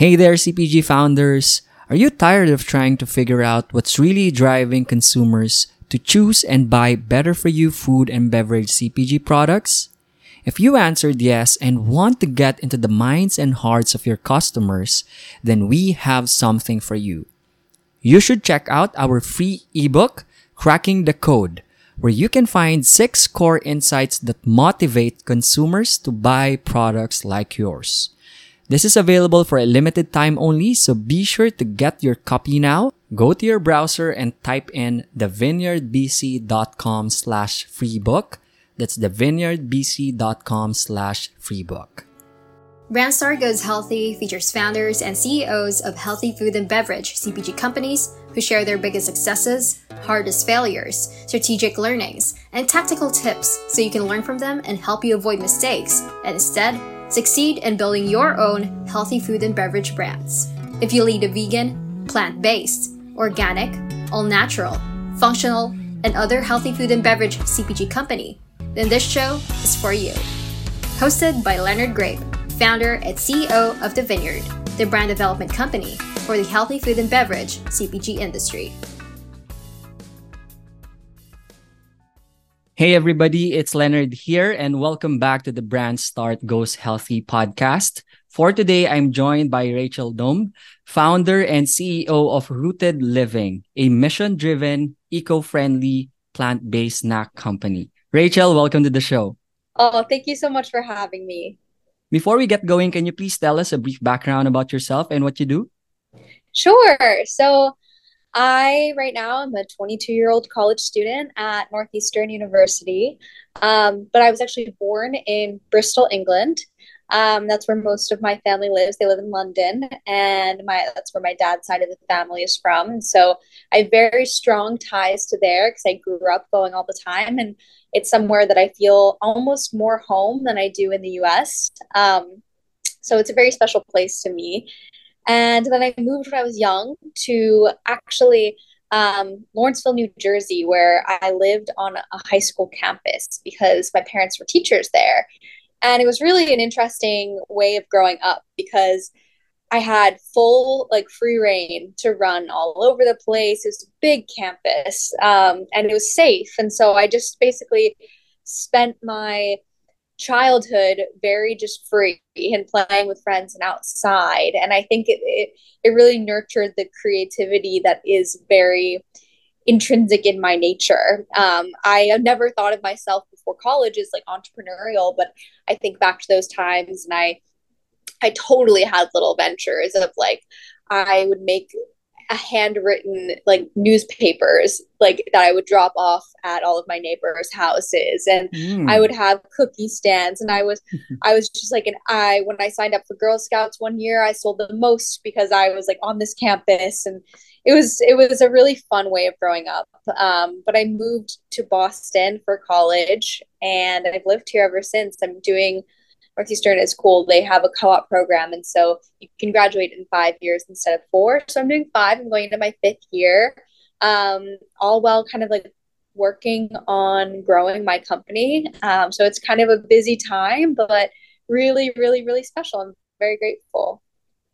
Hey there, CPG founders. Are you tired of trying to figure out what's really driving consumers to choose and buy better for you food and beverage CPG products? If you answered yes and want to get into the minds and hearts of your customers, then we have something for you. You should check out our free ebook, Cracking the Code, where you can find six core insights that motivate consumers to buy products like yours. This is available for a limited time only, so be sure to get your copy now. Go to your browser and type in thevineyardbc.com slash freebook. That's thevineyardbc.com slash freebook. Brandstar Goes Healthy features founders and CEOs of healthy food and beverage CPG companies who share their biggest successes, hardest failures, strategic learnings, and tactical tips so you can learn from them and help you avoid mistakes and instead Succeed in building your own healthy food and beverage brands. If you lead a vegan, plant based, organic, all natural, functional, and other healthy food and beverage CPG company, then this show is for you. Hosted by Leonard Grape, founder and CEO of The Vineyard, the brand development company for the healthy food and beverage CPG industry. Hey, everybody, it's Leonard here, and welcome back to the Brand Start Goes Healthy podcast. For today, I'm joined by Rachel Domb, founder and CEO of Rooted Living, a mission driven, eco friendly, plant based snack company. Rachel, welcome to the show. Oh, thank you so much for having me. Before we get going, can you please tell us a brief background about yourself and what you do? Sure. So, I right now am a 22 year old college student at Northeastern University, um, but I was actually born in Bristol, England. Um, that's where most of my family lives. They live in London, and my that's where my dad's side of the family is from. And so I have very strong ties to there because I grew up going all the time, and it's somewhere that I feel almost more home than I do in the U.S. Um, so it's a very special place to me. And then I moved when I was young to actually um, Lawrenceville, New Jersey, where I lived on a high school campus because my parents were teachers there. And it was really an interesting way of growing up because I had full, like, free reign to run all over the place. It was a big campus um, and it was safe. And so I just basically spent my childhood very just free and playing with friends and outside. And i think it, it, it really nurtured the creativity that is very intrinsic in my nature. Um, i have never thought of myself before college as like entrepreneurial but i think back to those times and i i totally had little ventures of like i would make handwritten like newspapers like that I would drop off at all of my neighbors' houses. And mm. I would have cookie stands and I was I was just like an I when I signed up for Girl Scouts one year I sold the most because I was like on this campus. And it was it was a really fun way of growing up. Um, but I moved to Boston for college and I've lived here ever since. I'm doing Northeastern is cool. They have a co-op program, and so you can graduate in five years instead of four. So I'm doing five. I'm going into my fifth year. Um, all while kind of like working on growing my company. Um, so it's kind of a busy time, but really, really, really special. I'm very grateful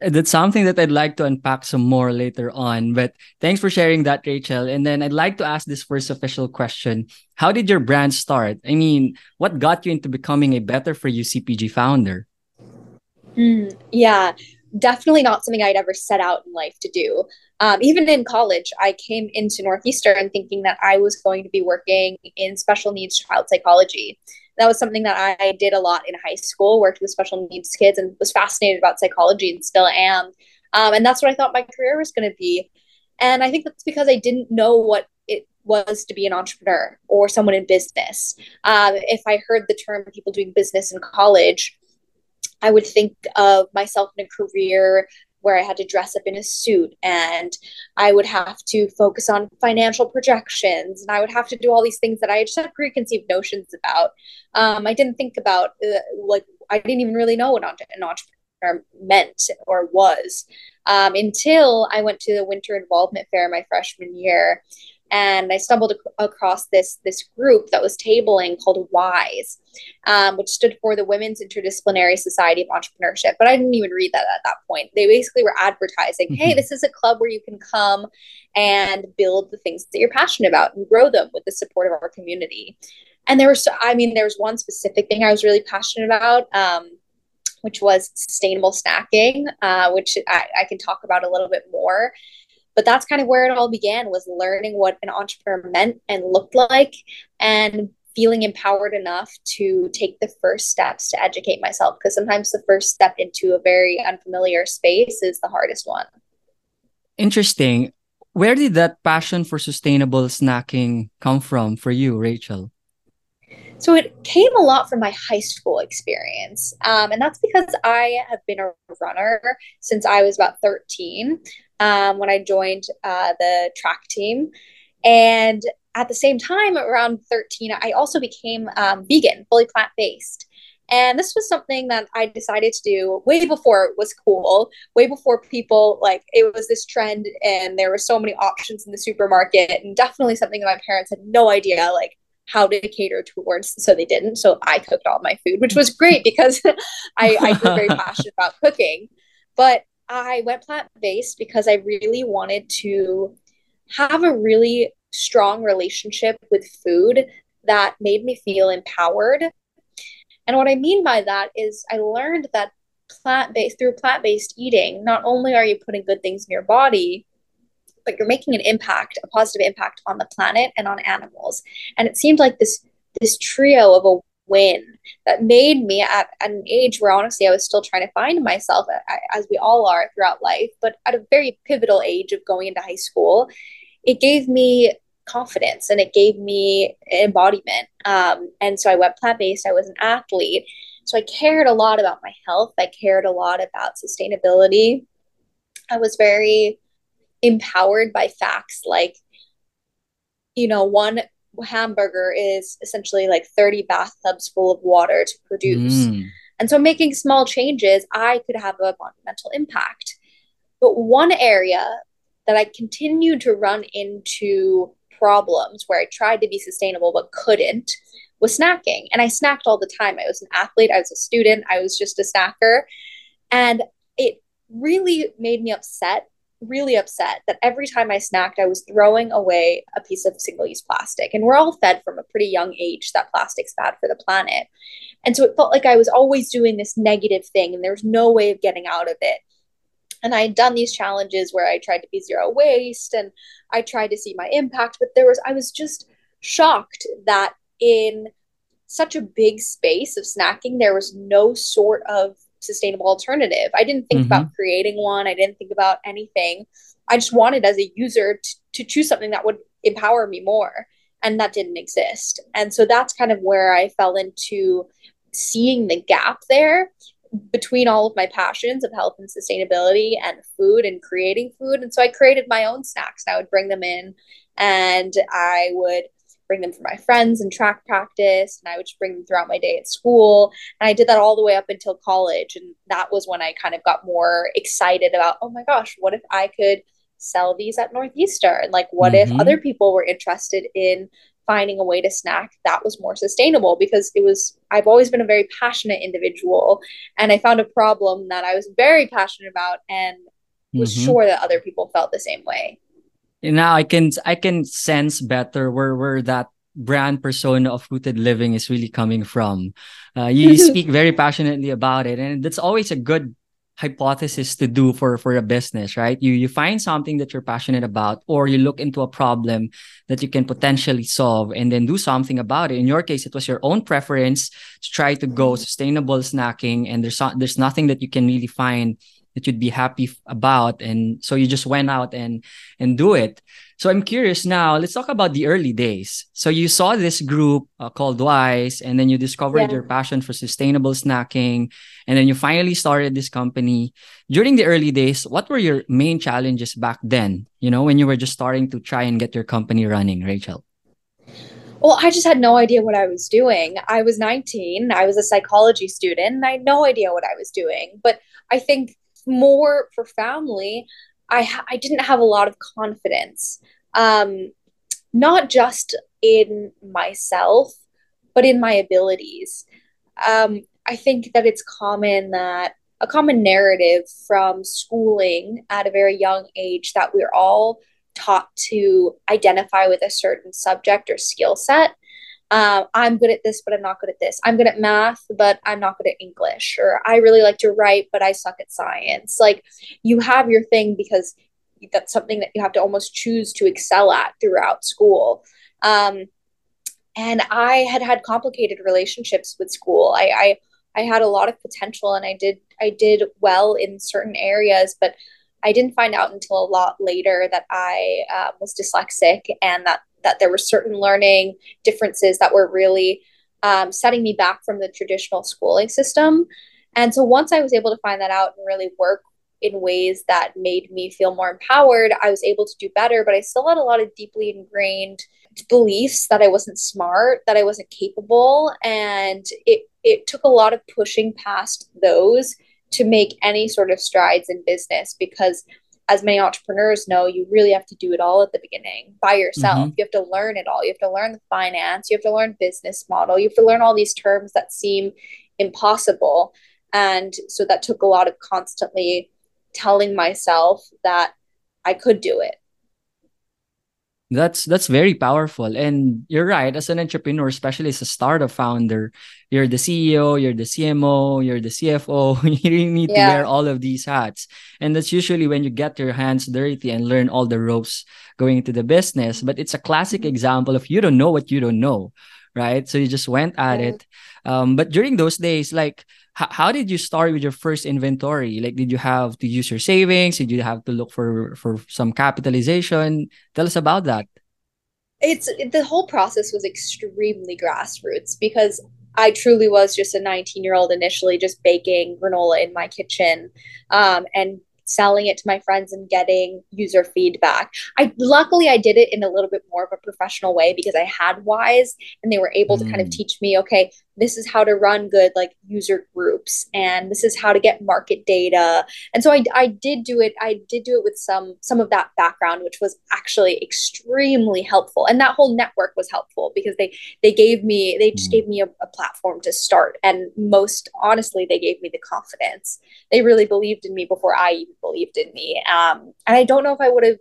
that's something that I'd like to unpack some more later on. But thanks for sharing that, Rachel. And then I'd like to ask this first official question How did your brand start? I mean, what got you into becoming a better for you CPG founder? Mm, yeah, definitely not something I'd ever set out in life to do. Um, even in college, I came into Northeastern thinking that I was going to be working in special needs child psychology that was something that I did a lot in high school, worked with special needs kids and was fascinated about psychology and still am. Um, and that's what I thought my career was going to be. And I think that's because I didn't know what it was to be an entrepreneur or someone in business. Um, if I heard the term people doing business in college, I would think of myself in a career where I had to dress up in a suit and I would have to focus on financial projections and I would have to do all these things that I just had preconceived notions about. Um, I didn't think about, uh, like, I didn't even really know what an entrepreneur meant or was um, until I went to the winter involvement fair my freshman year. And I stumbled ac- across this this group that was tabling called WISE, um, which stood for the Women's Interdisciplinary Society of Entrepreneurship. But I didn't even read that at that point. They basically were advertising, "Hey, mm-hmm. this is a club where you can come and build the things that you're passionate about and grow them with the support of our community." And there was, I mean, there was one specific thing I was really passionate about. Um, which was sustainable snacking, uh, which I, I can talk about a little bit more but that's kind of where it all began was learning what an entrepreneur meant and looked like and feeling empowered enough to take the first steps to educate myself. Because sometimes the first step into a very unfamiliar space is the hardest one. Interesting. Where did that passion for sustainable snacking come from for you rachel? So it came a lot from my high school experience. Um, and that's because I have been a runner since I was about 13 um, when I joined uh, the track team. And at the same time, around 13, I also became um, vegan, fully plant based. And this was something that I decided to do way before it was cool, way before people like it was this trend and there were so many options in the supermarket and definitely something that my parents had no idea like how to cater towards so they didn't. So I cooked all my food, which was great because I, I grew very passionate about cooking. But I went plant based because I really wanted to have a really strong relationship with food that made me feel empowered. And what I mean by that is I learned that plant based through plant based eating, not only are you putting good things in your body, but you're making an impact, a positive impact on the planet and on animals. And it seemed like this this trio of a win that made me at, an age where honestly I was still trying to find myself, as we all are throughout life, but at a very pivotal age of going into high school, it gave me confidence and it gave me embodiment. Um, and so I went plant based. I was an athlete. So I cared a lot about my health. I cared a lot about sustainability. I was very empowered by facts like, you know, one hamburger is essentially like 30 bathtubs full of water to produce. Mm. And so making small changes, I could have a monumental impact. But one area that I continued to run into problems where I tried to be sustainable but couldn't was snacking. And I snacked all the time. I was an athlete, I was a student, I was just a snacker. And it really made me upset really upset that every time I snacked, I was throwing away a piece of single use plastic. And we're all fed from a pretty young age that plastic's bad for the planet. And so it felt like I was always doing this negative thing and there was no way of getting out of it. And I had done these challenges where I tried to be zero waste and I tried to see my impact, but there was, I was just shocked that in such a big space of snacking, there was no sort of sustainable alternative. I didn't think mm-hmm. about creating one. I didn't think about anything. I just wanted as a user to, to choose something that would empower me more. And that didn't exist. And so that's kind of where I fell into seeing the gap there between all of my passions of health and sustainability and food and creating food. And so I created my own snacks. I would bring them in and I would bring them for my friends and track practice and I would just bring them throughout my day at school and I did that all the way up until college and that was when I kind of got more excited about oh my gosh what if I could sell these at Northeastern like what mm-hmm. if other people were interested in finding a way to snack that was more sustainable because it was I've always been a very passionate individual and I found a problem that I was very passionate about and was mm-hmm. sure that other people felt the same way now I can I can sense better where where that brand persona of rooted living is really coming from. Uh, you speak very passionately about it, and that's always a good hypothesis to do for for a business right you you find something that you're passionate about or you look into a problem that you can potentially solve and then do something about it in your case it was your own preference to try to go mm-hmm. sustainable snacking and there's there's nothing that you can really find that you'd be happy about and so you just went out and and do it so i'm curious now let's talk about the early days so you saw this group uh, called wise and then you discovered yeah. your passion for sustainable snacking and then you finally started this company during the early days what were your main challenges back then you know when you were just starting to try and get your company running rachel well, I just had no idea what I was doing. I was 19, I was a psychology student, and I had no idea what I was doing. But I think more profoundly, I I didn't have a lot of confidence. Um, not just in myself, but in my abilities. Um, I think that it's common that a common narrative from schooling at a very young age that we're all taught to identify with a certain subject or skill set. Uh, I'm good at this, but I'm not good at this. I'm good at math, but I'm not good at English. Or I really like to write, but I suck at science. Like you have your thing because that's something that you have to almost choose to excel at throughout school. Um, and I had had complicated relationships with school. I, I I had a lot of potential and I did I did well in certain areas, but I didn't find out until a lot later that I uh, was dyslexic and that that there were certain learning differences that were really um, setting me back from the traditional schooling system. And so once I was able to find that out and really work in ways that made me feel more empowered, I was able to do better. But I still had a lot of deeply ingrained beliefs that I wasn't smart, that I wasn't capable, and it it took a lot of pushing past those to make any sort of strides in business because as many entrepreneurs know, you really have to do it all at the beginning by yourself. Mm-hmm. You have to learn it all. You have to learn the finance, you have to learn business model, you have to learn all these terms that seem impossible. And so that took a lot of constantly telling myself that I could do it. That's that's very powerful. And you're right, as an entrepreneur, especially as a startup founder, you're the CEO, you're the CMO, you're the CFO. you need yeah. to wear all of these hats. And that's usually when you get your hands dirty and learn all the ropes going into the business. But it's a classic example of you don't know what you don't know. Right. So you just went at yeah. it. Um, but during those days, like h- how did you start with your first inventory? Like, did you have to use your savings? Did you have to look for for some capitalization? Tell us about that. It's the whole process was extremely grassroots because I truly was just a 19 year old initially, just baking granola in my kitchen um, and selling it to my friends and getting user feedback. I luckily I did it in a little bit more of a professional way because I had Wise and they were able mm. to kind of mm. teach me, okay, this is how to run good like user groups and this is how to get market data. And so I, I did do it. I did do it with some some of that background, which was actually extremely helpful. And that whole network was helpful because they they gave me they just mm. gave me a, a platform to start. And most honestly, they gave me the confidence. They really believed in me before I even believed in me. Um, and I don't know if I would have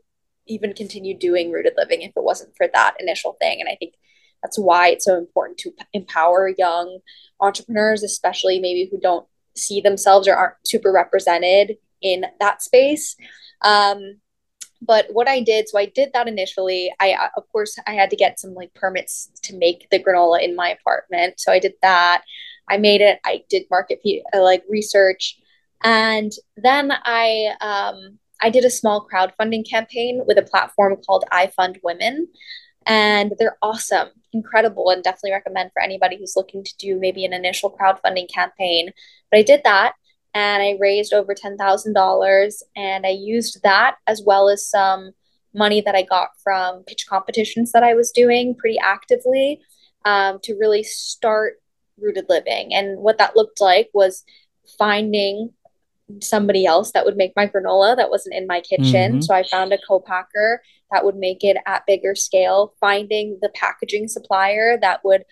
even continued doing rooted living if it wasn't for that initial thing. And I think that's why it's so important to empower young entrepreneurs, especially maybe who don't see themselves or aren't super represented in that space. Um, but what I did, so I did that initially. I, of course, I had to get some like permits to make the granola in my apartment. So I did that. I made it. I did market uh, like research. And then I um, I did a small crowdfunding campaign with a platform called IFundWomen, and they're awesome, incredible, and definitely recommend for anybody who's looking to do maybe an initial crowdfunding campaign. But I did that, and I raised over ten thousand dollars, and I used that as well as some money that I got from pitch competitions that I was doing pretty actively um, to really start rooted living. And what that looked like was finding somebody else that would make my granola that wasn't in my kitchen. Mm-hmm. So I found a co-packer that would make it at bigger scale, finding the packaging supplier that would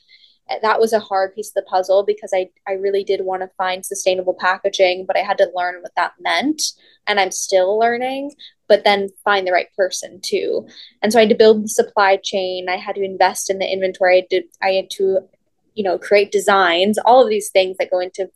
that was a hard piece of the puzzle because I, I really did want to find sustainable packaging, but I had to learn what that meant. And I'm still learning, but then find the right person too. And so I had to build the supply chain. I had to invest in the inventory. I did I had to you know create designs all of these things that go into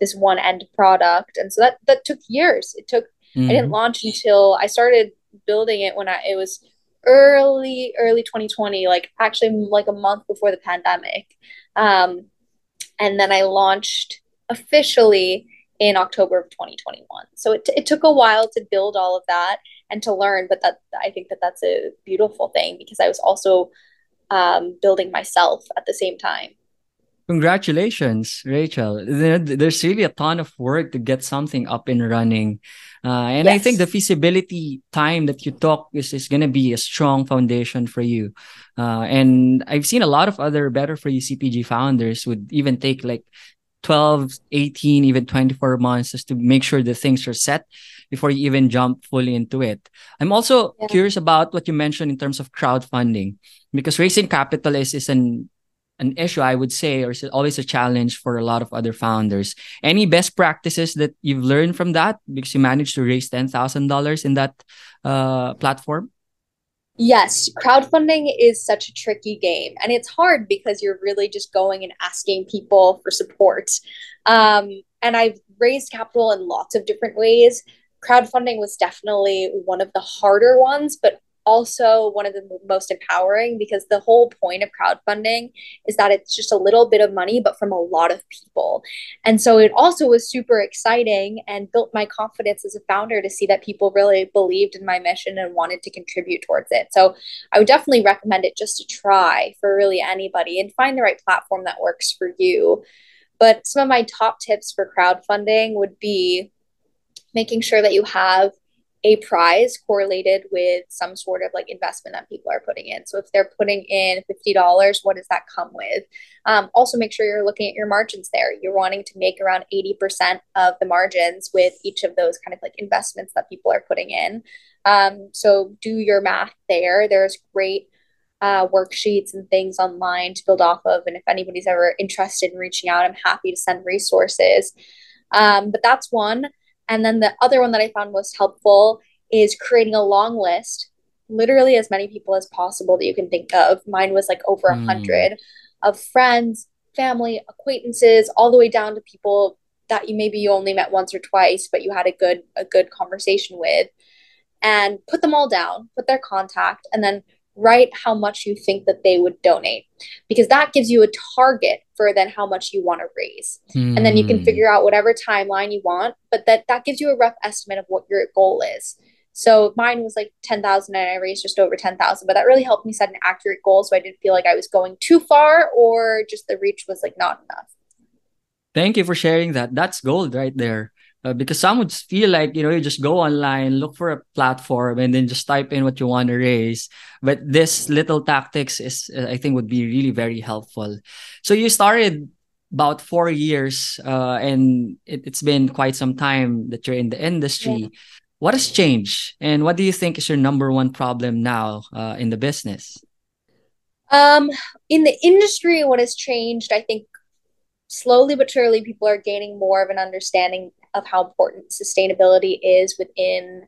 this one end product and so that that took years it took mm-hmm. i didn't mm-hmm. launch until i started building it when i it was early early 2020 like actually like a month before the pandemic um and then i launched officially in october of 2021 so it, it took a while to build all of that and to learn but that i think that that's a beautiful thing because i was also um, building myself at the same time Congratulations, Rachel. There's really a ton of work to get something up and running. Uh, and yes. I think the feasibility time that you talk is, is going to be a strong foundation for you. Uh, and I've seen a lot of other better for you CPG founders would even take like 12, 18, even 24 months just to make sure the things are set before you even jump fully into it. I'm also yeah. curious about what you mentioned in terms of crowdfunding because raising capital is, is an an issue I would say or is always a challenge for a lot of other founders. Any best practices that you've learned from that because you managed to raise $10,000 in that uh, platform? Yes, crowdfunding is such a tricky game, and it's hard because you're really just going and asking people for support. Um, and I've raised capital in lots of different ways. Crowdfunding was definitely one of the harder ones, but also one of the most empowering because the whole point of crowdfunding is that it's just a little bit of money but from a lot of people. And so it also was super exciting and built my confidence as a founder to see that people really believed in my mission and wanted to contribute towards it. So i would definitely recommend it just to try for really anybody and find the right platform that works for you. But some of my top tips for crowdfunding would be making sure that you have a prize correlated with some sort of like investment that people are putting in. So if they're putting in $50, what does that come with? Um, also, make sure you're looking at your margins there. You're wanting to make around 80% of the margins with each of those kind of like investments that people are putting in. Um, so do your math there. There's great uh, worksheets and things online to build off of. And if anybody's ever interested in reaching out, I'm happy to send resources. Um, but that's one. And then the other one that I found most helpful is creating a long list, literally as many people as possible that you can think of. Mine was like over a mm. hundred of friends, family, acquaintances, all the way down to people that you maybe you only met once or twice, but you had a good a good conversation with. And put them all down, put their contact, and then write how much you think that they would donate because that gives you a target for then how much you want to raise mm. and then you can hmm. figure out whatever timeline you want but that that gives you a rough estimate of what your goal is so mine was like 10,000 and I raised just over 10,000 but that really helped me set an accurate goal so I didn't feel like I was going too far or just the reach was like not enough Thank you for sharing that. That's gold right there. Uh, because some would feel like you know you just go online look for a platform and then just type in what you want to raise. But this little tactics is uh, i think would be really very helpful. So you started about four years uh, and it, has been quite some time that you're in the industry. Yeah. what has changed and what do you think is your number one problem now uh, in the business? Um in the industry what has changed i think slowly but surely people are gaining more of an understanding of how important sustainability is within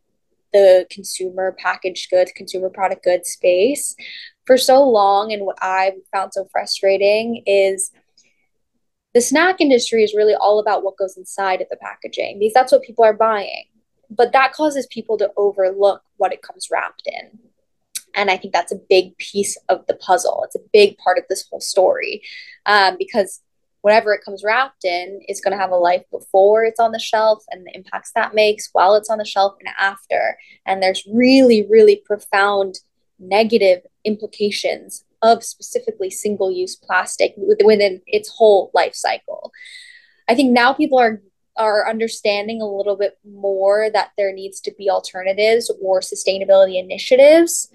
the consumer packaged goods, consumer product goods space for so long. And what I've found so frustrating is the snack industry is really all about what goes inside of the packaging because that's what people are buying. But that causes people to overlook what it comes wrapped in. And I think that's a big piece of the puzzle. It's a big part of this whole story um, because whatever it comes wrapped in is going to have a life before it's on the shelf and the impacts that makes while it's on the shelf and after. And there's really, really profound negative implications of specifically single use plastic within its whole life cycle. I think now people are are understanding a little bit more that there needs to be alternatives or sustainability initiatives.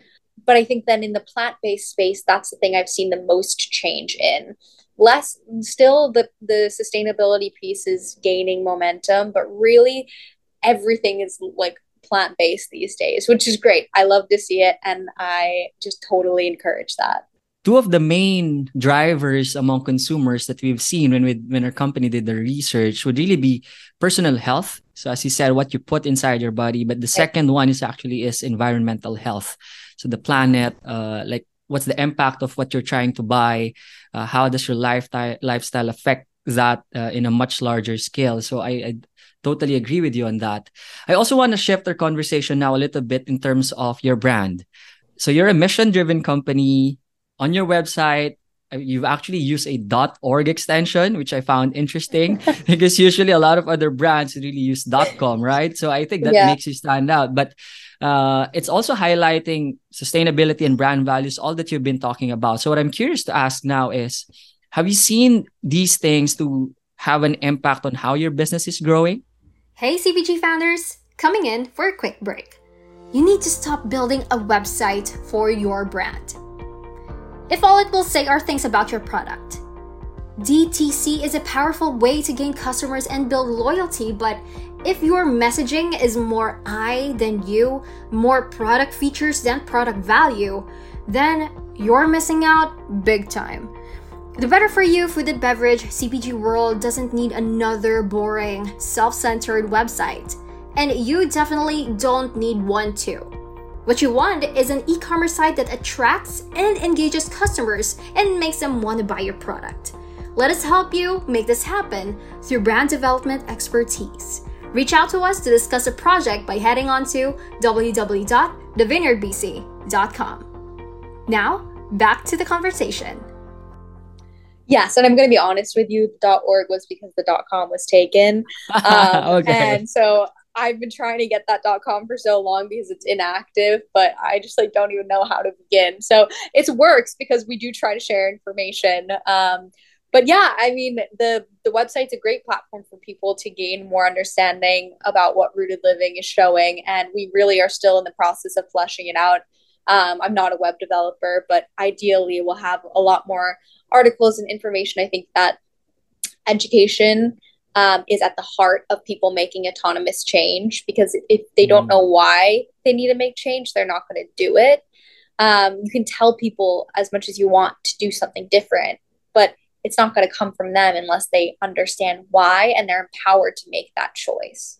But I think then in the plant based space, that's the thing I've seen the most change in less still the the sustainability piece is gaining momentum but really everything is like plant based these days which is great. I love to see it and i just totally encourage that. Two of the main drivers among consumers that we've seen when we when our company did the research would really be personal health. So as you said what you put inside your body but the second one is actually is environmental health. So the planet uh, like what's the impact of what you're trying to buy uh, how does your lifestyle lifestyle affect that uh, in a much larger scale so I, I totally agree with you on that i also want to shift our conversation now a little bit in terms of your brand so you're a mission driven company on your website uh, you've actually used a .org extension, which I found interesting because usually a lot of other brands really use .com, right? So I think that yeah. makes you stand out. But uh, it's also highlighting sustainability and brand values, all that you've been talking about. So what I'm curious to ask now is, have you seen these things to have an impact on how your business is growing? Hey, CPG founders, coming in for a quick break. You need to stop building a website for your brand. If all it will say are things about your product, DTC is a powerful way to gain customers and build loyalty, but if your messaging is more I than you, more product features than product value, then you're missing out big time. The Better For You food and beverage CPG world doesn't need another boring, self centered website. And you definitely don't need one too. What you want is an e commerce site that attracts and engages customers and makes them want to buy your product. Let us help you make this happen through brand development expertise. Reach out to us to discuss a project by heading on to www.thevineyardbc.com. Now, back to the conversation. Yes, and I'm going to be honest with you. The .org was because the .com was taken, um, okay. and so I've been trying to get that .com for so long because it's inactive, but I just like don't even know how to begin. So it works because we do try to share information. Um, but yeah, I mean the the website's a great platform for people to gain more understanding about what rooted living is showing, and we really are still in the process of fleshing it out. Um, I'm not a web developer, but ideally we'll have a lot more articles and information. I think that education um, is at the heart of people making autonomous change because if they don't mm. know why they need to make change, they're not going to do it. Um, you can tell people as much as you want to do something different, it's not going to come from them unless they understand why and they're empowered to make that choice.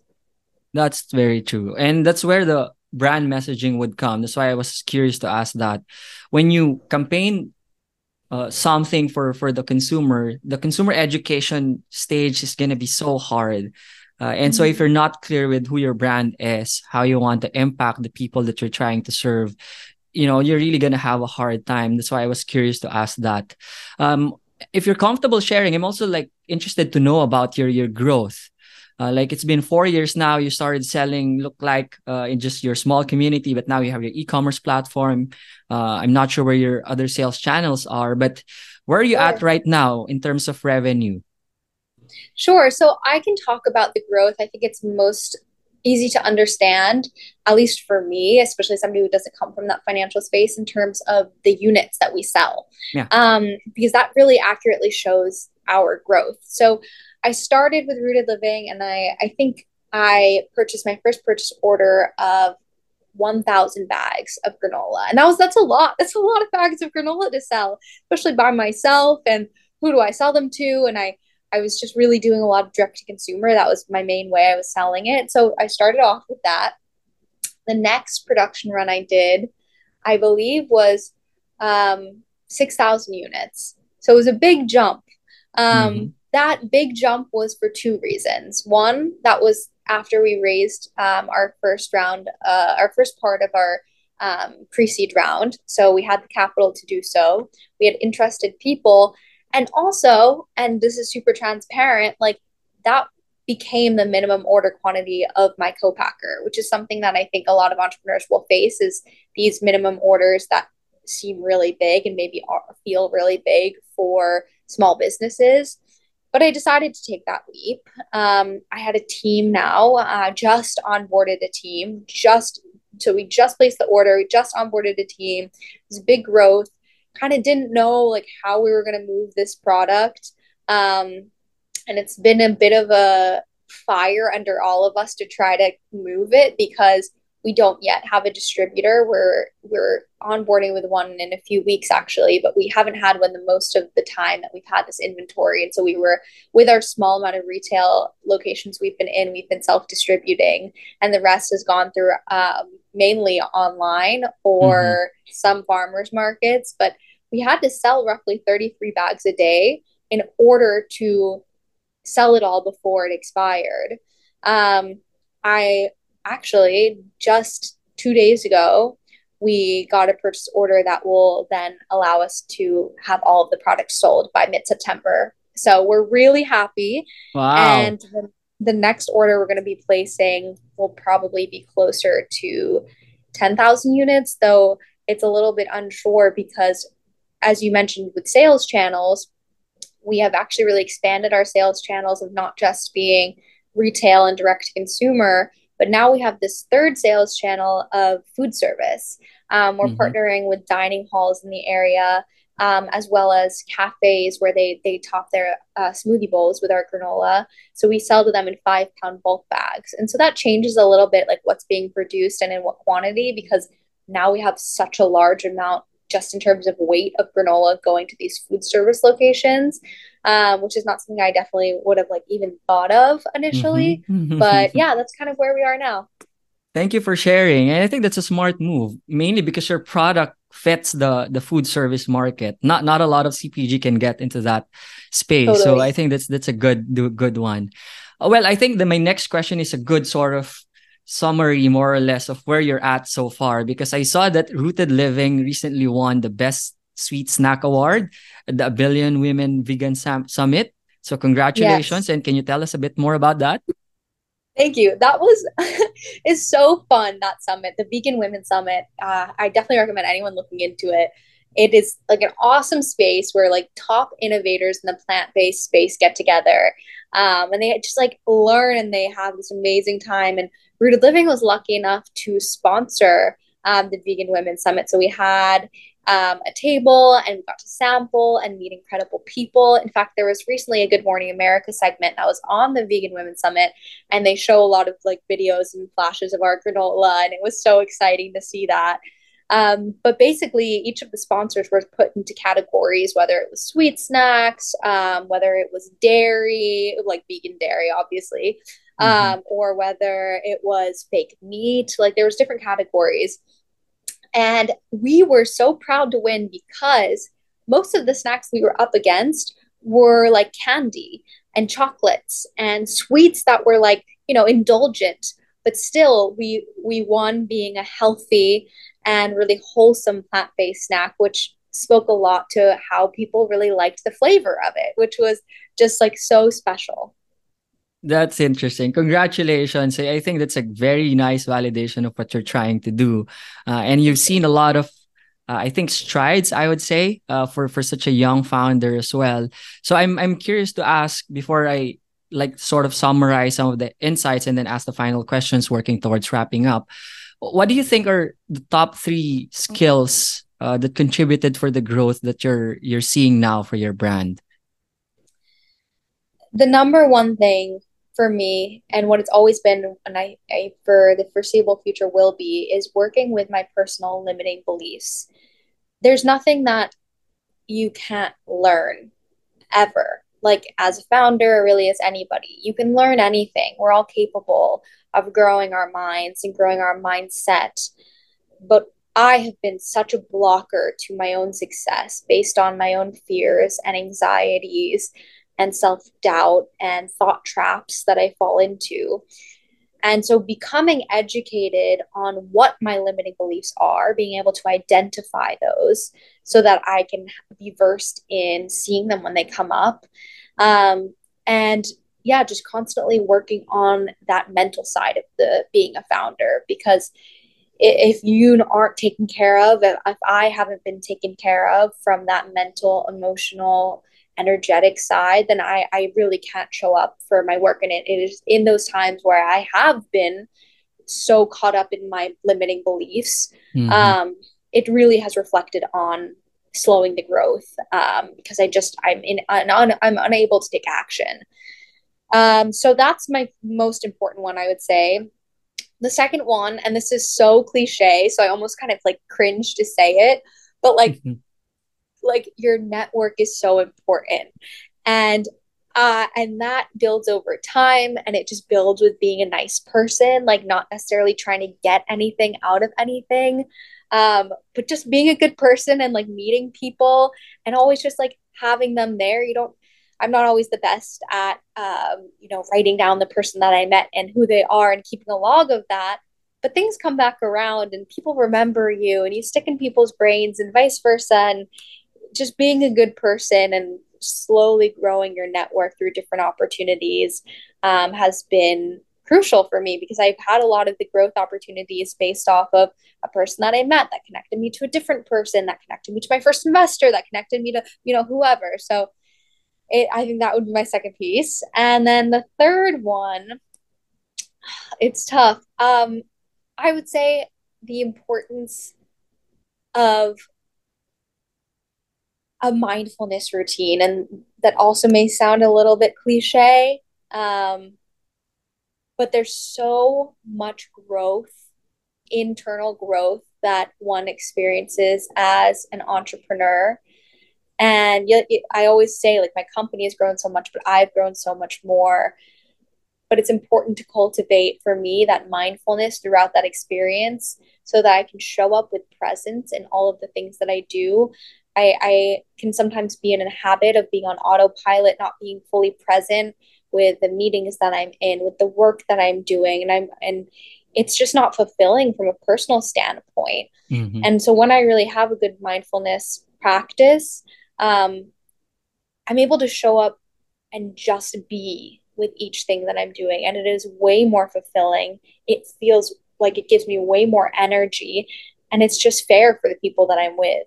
That's very true. And that's where the brand messaging would come. That's why I was curious to ask that. When you campaign uh, something for for the consumer, the consumer education stage is going to be so hard. Uh, and mm-hmm. so if mm-hmm. you're not clear with who your brand is, how you want to impact the people that you're trying to serve, you know, you're really going to have a hard time. That's why I was curious to ask that. Um, if you're comfortable sharing, I'm also like interested to know about your your growth. Uh, like it's been four years now. You started selling, look like uh, in just your small community, but now you have your e-commerce platform. Uh, I'm not sure where your other sales channels are, but where are you sure. at right now in terms of revenue? Sure. So I can talk about the growth. I think it's most easy to understand, at least for me, especially somebody who doesn't come from that financial space in terms of the units that we sell. Yeah. Um, because that really accurately shows our growth. So I started with Rooted Living and I, I think I purchased my first purchase order of 1000 bags of granola. And that was that's a lot. That's a lot of bags of granola to sell, especially by myself and who do I sell them to and I I was just really doing a lot of direct to consumer. That was my main way I was selling it. So I started off with that. The next production run I did, I believe, was um, 6,000 units. So it was a big jump. Um, mm-hmm. That big jump was for two reasons. One, that was after we raised um, our first round, uh, our first part of our um, pre seed round. So we had the capital to do so. We had interested people and also, and this is super transparent, like that became the minimum order quantity of my co-packer, which is something that I think a lot of entrepreneurs will face is these minimum orders that seem really big and maybe feel really big for small businesses. But I decided to take that leap. Um, I had a team now, uh, just onboarded a team, just so we just placed the order, we just onboarded a team. It was big growth kind of didn't know like how we were going to move this product um, and it's been a bit of a fire under all of us to try to move it because we don't yet have a distributor. We're we're onboarding with one in a few weeks actually, but we haven't had one the most of the time that we've had this inventory. And so we were with our small amount of retail locations we've been in, we've been self distributing, and the rest has gone through um, mainly online or mm-hmm. some farmers markets. But we had to sell roughly 33 bags a day in order to sell it all before it expired. Um, I actually just two days ago, we got a purchase order that will then allow us to have all of the products sold by mid September. So we're really happy. Wow. And the, the next order we're going to be placing will probably be closer to 10,000 units, though it's a little bit unsure because, as you mentioned with sales channels, we have actually really expanded our sales channels of not just being retail and direct to consumer, but now we have this third sales channel of food service. Um, we're mm-hmm. partnering with dining halls in the area um, as well as cafes where they they top their uh, smoothie bowls with our granola. So we sell to them in five pound bulk bags, and so that changes a little bit, like what's being produced and in what quantity, because now we have such a large amount just in terms of weight of granola going to these food service locations, um, which is not something I definitely would have like even thought of initially. Mm-hmm. but yeah, that's kind of where we are now. Thank you for sharing. And I think that's a smart move, mainly because your product fits the the food service market. Not not a lot of CPG can get into that space. Totally. So I think that's that's a good good one. Uh, well, I think that my next question is a good sort of summary more or less of where you're at so far because I saw that Rooted Living recently won the best sweet snack award at the Billion Women Vegan Sam- Summit. So congratulations yes. and can you tell us a bit more about that? Thank you. That was is so fun. That summit, the Vegan Women Summit. Uh, I definitely recommend anyone looking into it. It is like an awesome space where like top innovators in the plant based space get together, um, and they just like learn and they have this amazing time. And Rooted Living was lucky enough to sponsor um, the Vegan Women Summit. So we had um, a table and we got to sample and meet incredible people. In fact, there was recently a Good Morning America segment that was on the Vegan Women Summit, and they show a lot of like videos and flashes of our granola, and it was so exciting to see that. Um, but basically, each of the sponsors were put into categories, whether it was sweet snacks, um, whether it was dairy, like vegan dairy, obviously, mm-hmm. um, or whether it was fake meat. Like there was different categories. And we were so proud to win because most of the snacks we were up against were like candy and chocolates and sweets that were like, you know, indulgent. But still, we we won being a healthy and really wholesome plant-based snack, which spoke a lot to how people really liked the flavor of it, which was just like so special. That's interesting. Congratulations. I think that's a very nice validation of what you're trying to do. Uh, and you've seen a lot of, uh, I think, strides, I would say, uh, for, for such a young founder as well. So I'm, I'm curious to ask before I like sort of summarize some of the insights and then ask the final questions working towards wrapping up. What do you think are the top three skills uh, that contributed for the growth that you're you're seeing now for your brand? The number one thing for me and what it's always been and I, I for the foreseeable future will be is working with my personal limiting beliefs. There's nothing that you can't learn ever like as a founder really as anybody you can learn anything. We're all capable of growing our minds and growing our mindset but I have been such a blocker to my own success based on my own fears and anxieties and self doubt and thought traps that I fall into. And so, becoming educated on what my limiting beliefs are, being able to identify those so that I can be versed in seeing them when they come up. Um, and yeah, just constantly working on that mental side of the being a founder because if you aren't taken care of, if I haven't been taken care of from that mental, emotional, energetic side, then I, I really can't show up for my work. And it, it is in those times where I have been so caught up in my limiting beliefs, mm-hmm. um, it really has reflected on slowing the growth um, because I just I'm in un, I'm unable to take action. Um, so that's my most important one, I would say. The second one, and this is so cliche, so I almost kind of like cringe to say it, but like mm-hmm like your network is so important. And uh, and that builds over time and it just builds with being a nice person like not necessarily trying to get anything out of anything um, but just being a good person and like meeting people and always just like having them there. You don't i'm not always the best at um, you know writing down the person that i met and who they are and keeping a log of that but things come back around and people remember you and you stick in people's brains and vice versa. And just being a good person and slowly growing your network through different opportunities um, has been crucial for me because I've had a lot of the growth opportunities based off of a person that I met that connected me to a different person that connected me to my first investor that connected me to you know whoever. So it, I think that would be my second piece. And then the third one it's tough. Um I would say the importance of a mindfulness routine. And that also may sound a little bit cliche. Um, but there's so much growth, internal growth that one experiences as an entrepreneur. And yet, I always say, like, my company has grown so much, but I've grown so much more. But it's important to cultivate for me that mindfulness throughout that experience so that I can show up with presence in all of the things that I do. I, I can sometimes be in a habit of being on autopilot, not being fully present with the meetings that I'm in, with the work that I'm doing. And I'm, and it's just not fulfilling from a personal standpoint. Mm-hmm. And so when I really have a good mindfulness practice, um, I'm able to show up and just be with each thing that I'm doing. And it is way more fulfilling. It feels like it gives me way more energy. And it's just fair for the people that I'm with.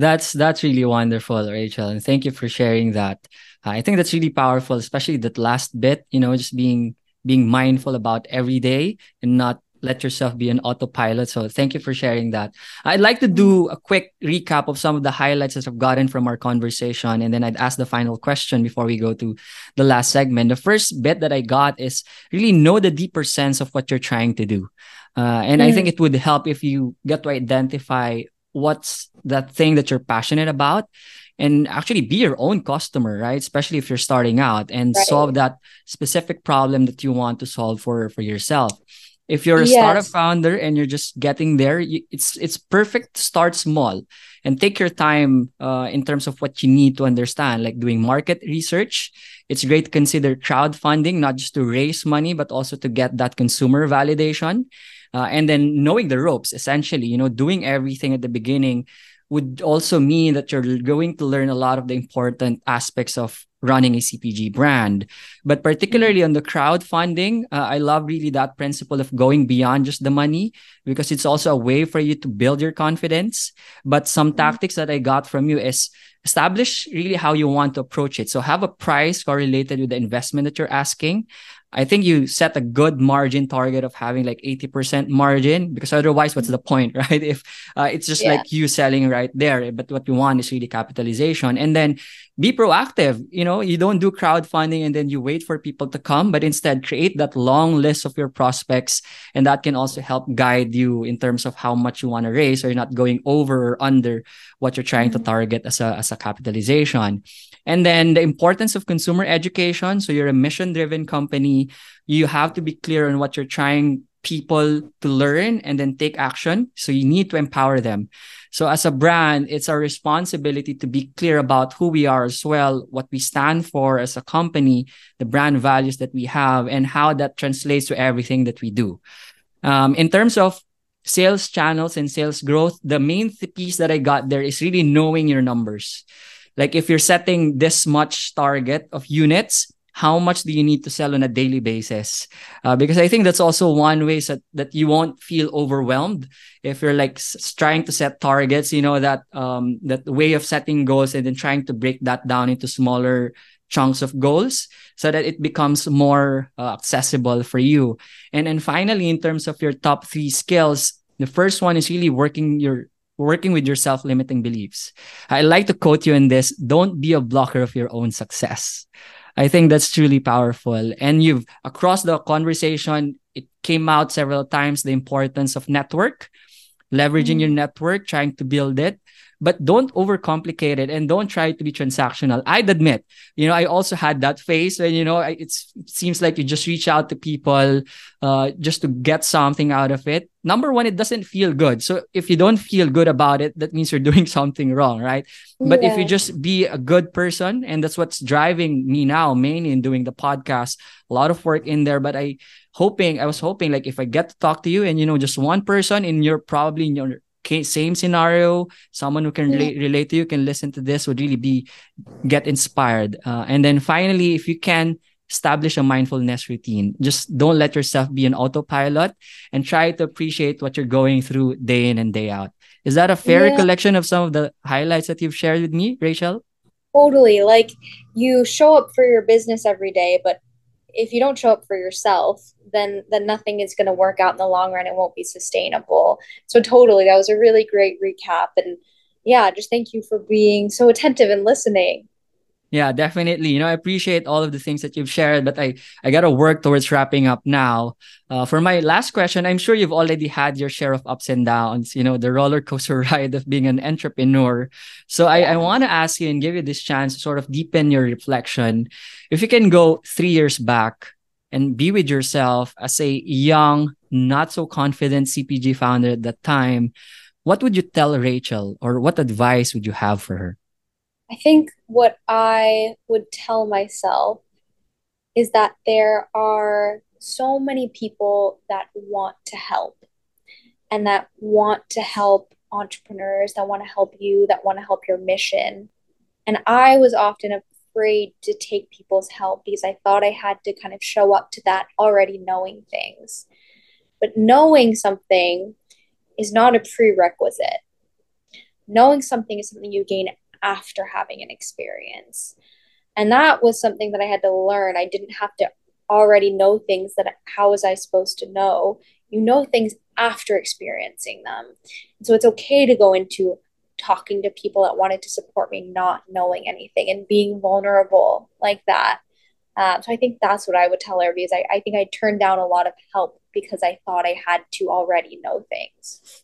That's that's really wonderful, Rachel, and thank you for sharing that. Uh, I think that's really powerful, especially that last bit. You know, just being being mindful about every day and not let yourself be an autopilot. So thank you for sharing that. I'd like to do a quick recap of some of the highlights that I've gotten from our conversation, and then I'd ask the final question before we go to the last segment. The first bit that I got is really know the deeper sense of what you're trying to do. Uh, and mm. I think it would help if you get to identify what's that thing that you're passionate about and actually be your own customer right especially if you're starting out and right. solve that specific problem that you want to solve for for yourself if you're a yes. startup founder and you're just getting there you, it's it's perfect to start small and take your time uh, in terms of what you need to understand like doing market research it's great to consider crowdfunding not just to raise money but also to get that consumer validation uh, and then knowing the ropes essentially you know doing everything at the beginning would also mean that you're going to learn a lot of the important aspects of running a CPG brand. But particularly on the crowdfunding, uh, I love really that principle of going beyond just the money because it's also a way for you to build your confidence. But some mm-hmm. tactics that I got from you is establish really how you want to approach it. So have a price correlated with the investment that you're asking. I think you set a good margin target of having like 80% margin because otherwise, what's the point, right? If uh, it's just yeah. like you selling right there, but what you want is really capitalization. And then be proactive. You know, you don't do crowdfunding and then you wait for people to come, but instead create that long list of your prospects. And that can also help guide you in terms of how much you want to raise, or you're not going over or under what you're trying mm-hmm. to target as a, as a capitalization. And then the importance of consumer education. So you're a mission driven company. You have to be clear on what you're trying people to learn and then take action. So you need to empower them. So as a brand, it's our responsibility to be clear about who we are as well, what we stand for as a company, the brand values that we have, and how that translates to everything that we do. Um, in terms of sales channels and sales growth, the main piece that I got there is really knowing your numbers. Like if you're setting this much target of units, how much do you need to sell on a daily basis? Uh, because I think that's also one way that, that you won't feel overwhelmed if you're like s- trying to set targets, you know, that um that way of setting goals and then trying to break that down into smaller chunks of goals so that it becomes more uh, accessible for you. And then finally, in terms of your top three skills, the first one is really working your working with your self-limiting beliefs. I like to quote you in this, don't be a blocker of your own success. I think that's truly powerful. And you've across the conversation, it came out several times the importance of network, leveraging mm-hmm. your network, trying to build it but don't overcomplicate it and don't try to be transactional. I'd admit, you know, I also had that phase when, you know, it seems like you just reach out to people uh, just to get something out of it. Number one, it doesn't feel good. So if you don't feel good about it, that means you're doing something wrong, right? But yeah. if you just be a good person, and that's what's driving me now, mainly in doing the podcast, a lot of work in there, but I hoping, I was hoping like if I get to talk to you and, you know, just one person in your probably in your same scenario. Someone who can relate, relate to you can listen to this would really be get inspired. Uh, and then finally if you can establish a mindfulness routine just don't let yourself be an autopilot and try to appreciate what you're going through day in and day out. Is that a fair yeah. recollection of some of the highlights that you've shared with me rachel? Totally. Like you show up for your business every day but if you don't show up for yourself then then nothing is going to work out in the long run it won't be sustainable so totally that was a really great recap and yeah, just thank you for being so attentive and listening. Yeah, definitely. You know, I appreciate all of the things that you've shared, but I I gotta work towards wrapping up now. Uh, for my last question, I'm sure you've already had your share of ups and downs. You know, the roller coaster ride of being an entrepreneur. So I I want to ask you and give you this chance to sort of deepen your reflection. If you can go three years back and be with yourself as a young, not so confident CPG founder at that time, what would you tell Rachel, or what advice would you have for her? I think what I would tell myself is that there are so many people that want to help and that want to help entrepreneurs, that want to help you, that want to help your mission. And I was often afraid to take people's help because I thought I had to kind of show up to that already knowing things. But knowing something is not a prerequisite. Knowing something is something you gain after having an experience. And that was something that I had to learn. I didn't have to already know things that how was I supposed to know? You know things after experiencing them. So it's okay to go into talking to people that wanted to support me, not knowing anything and being vulnerable like that. Um, so I think that's what I would tell because I, I think I turned down a lot of help because I thought I had to already know things.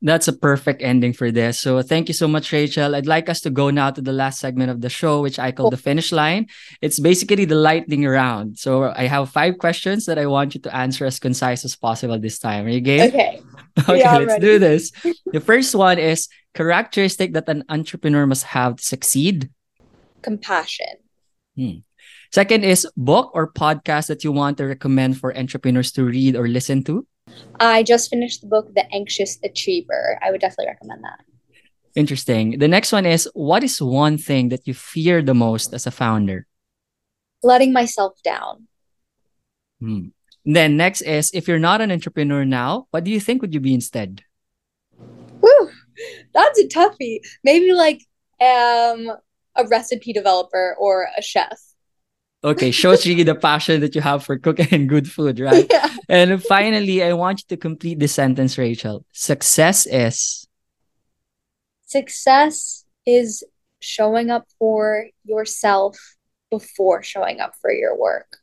That's a perfect ending for this. So thank you so much, Rachel. I'd like us to go now to the last segment of the show, which I call the finish line. It's basically the lightning round. So I have five questions that I want you to answer as concise as possible this time. Are you game? Okay. okay, yeah, let's ready. do this. The first one is characteristic that an entrepreneur must have to succeed. Compassion. Hmm. Second is book or podcast that you want to recommend for entrepreneurs to read or listen to. I just finished the book, The Anxious Achiever. I would definitely recommend that. Interesting. The next one is what is one thing that you fear the most as a founder? Letting myself down. Hmm. Then next is if you're not an entrepreneur now, what do you think would you be instead? Whew, that's a toughie. Maybe like um a recipe developer or a chef. Okay, shows really the passion that you have for cooking and good food, right? Yeah. And finally, I want you to complete the sentence, Rachel. Success is success is showing up for yourself before showing up for your work.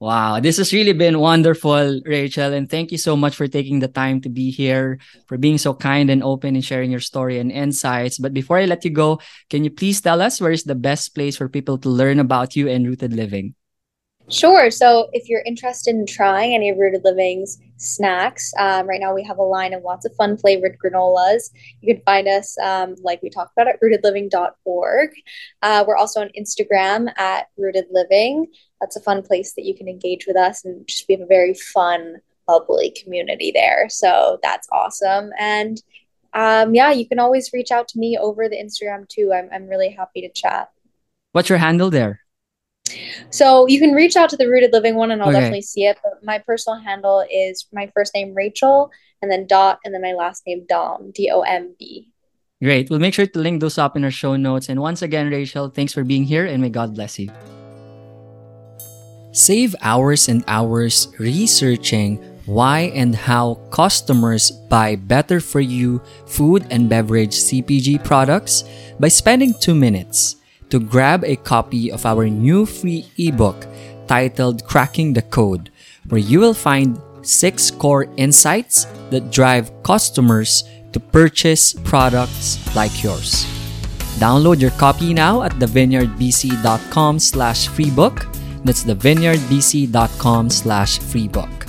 Wow, this has really been wonderful, Rachel. And thank you so much for taking the time to be here, for being so kind and open and sharing your story and insights. But before I let you go, can you please tell us where is the best place for people to learn about you and Rooted Living? Sure. So if you're interested in trying any of Rooted Living's snacks, um, right now we have a line of lots of fun flavored granolas. You can find us, um, like we talked about, at rootedliving.org. Uh, we're also on Instagram at Rooted Living that's a fun place that you can engage with us and just we have a very fun bubbly community there so that's awesome and um, yeah you can always reach out to me over the instagram too i'm, I'm really happy to chat what's your handle there so you can reach out to the rooted living one and i'll okay. definitely see it but my personal handle is my first name rachel and then dot and then my last name Domb d-o-m-b great. We'll make sure to link those up in our show notes. And once again rachel thanks for being here and may god bless you. Save hours and hours researching why and how customers buy better for you food and beverage CPG products by spending two minutes to grab a copy of our new free ebook titled Cracking the Code, where you will find six core insights that drive customers to purchase products like yours. Download your copy now at thevineyardbc.com slash freebook that's thevineyardbc.com slash freebook.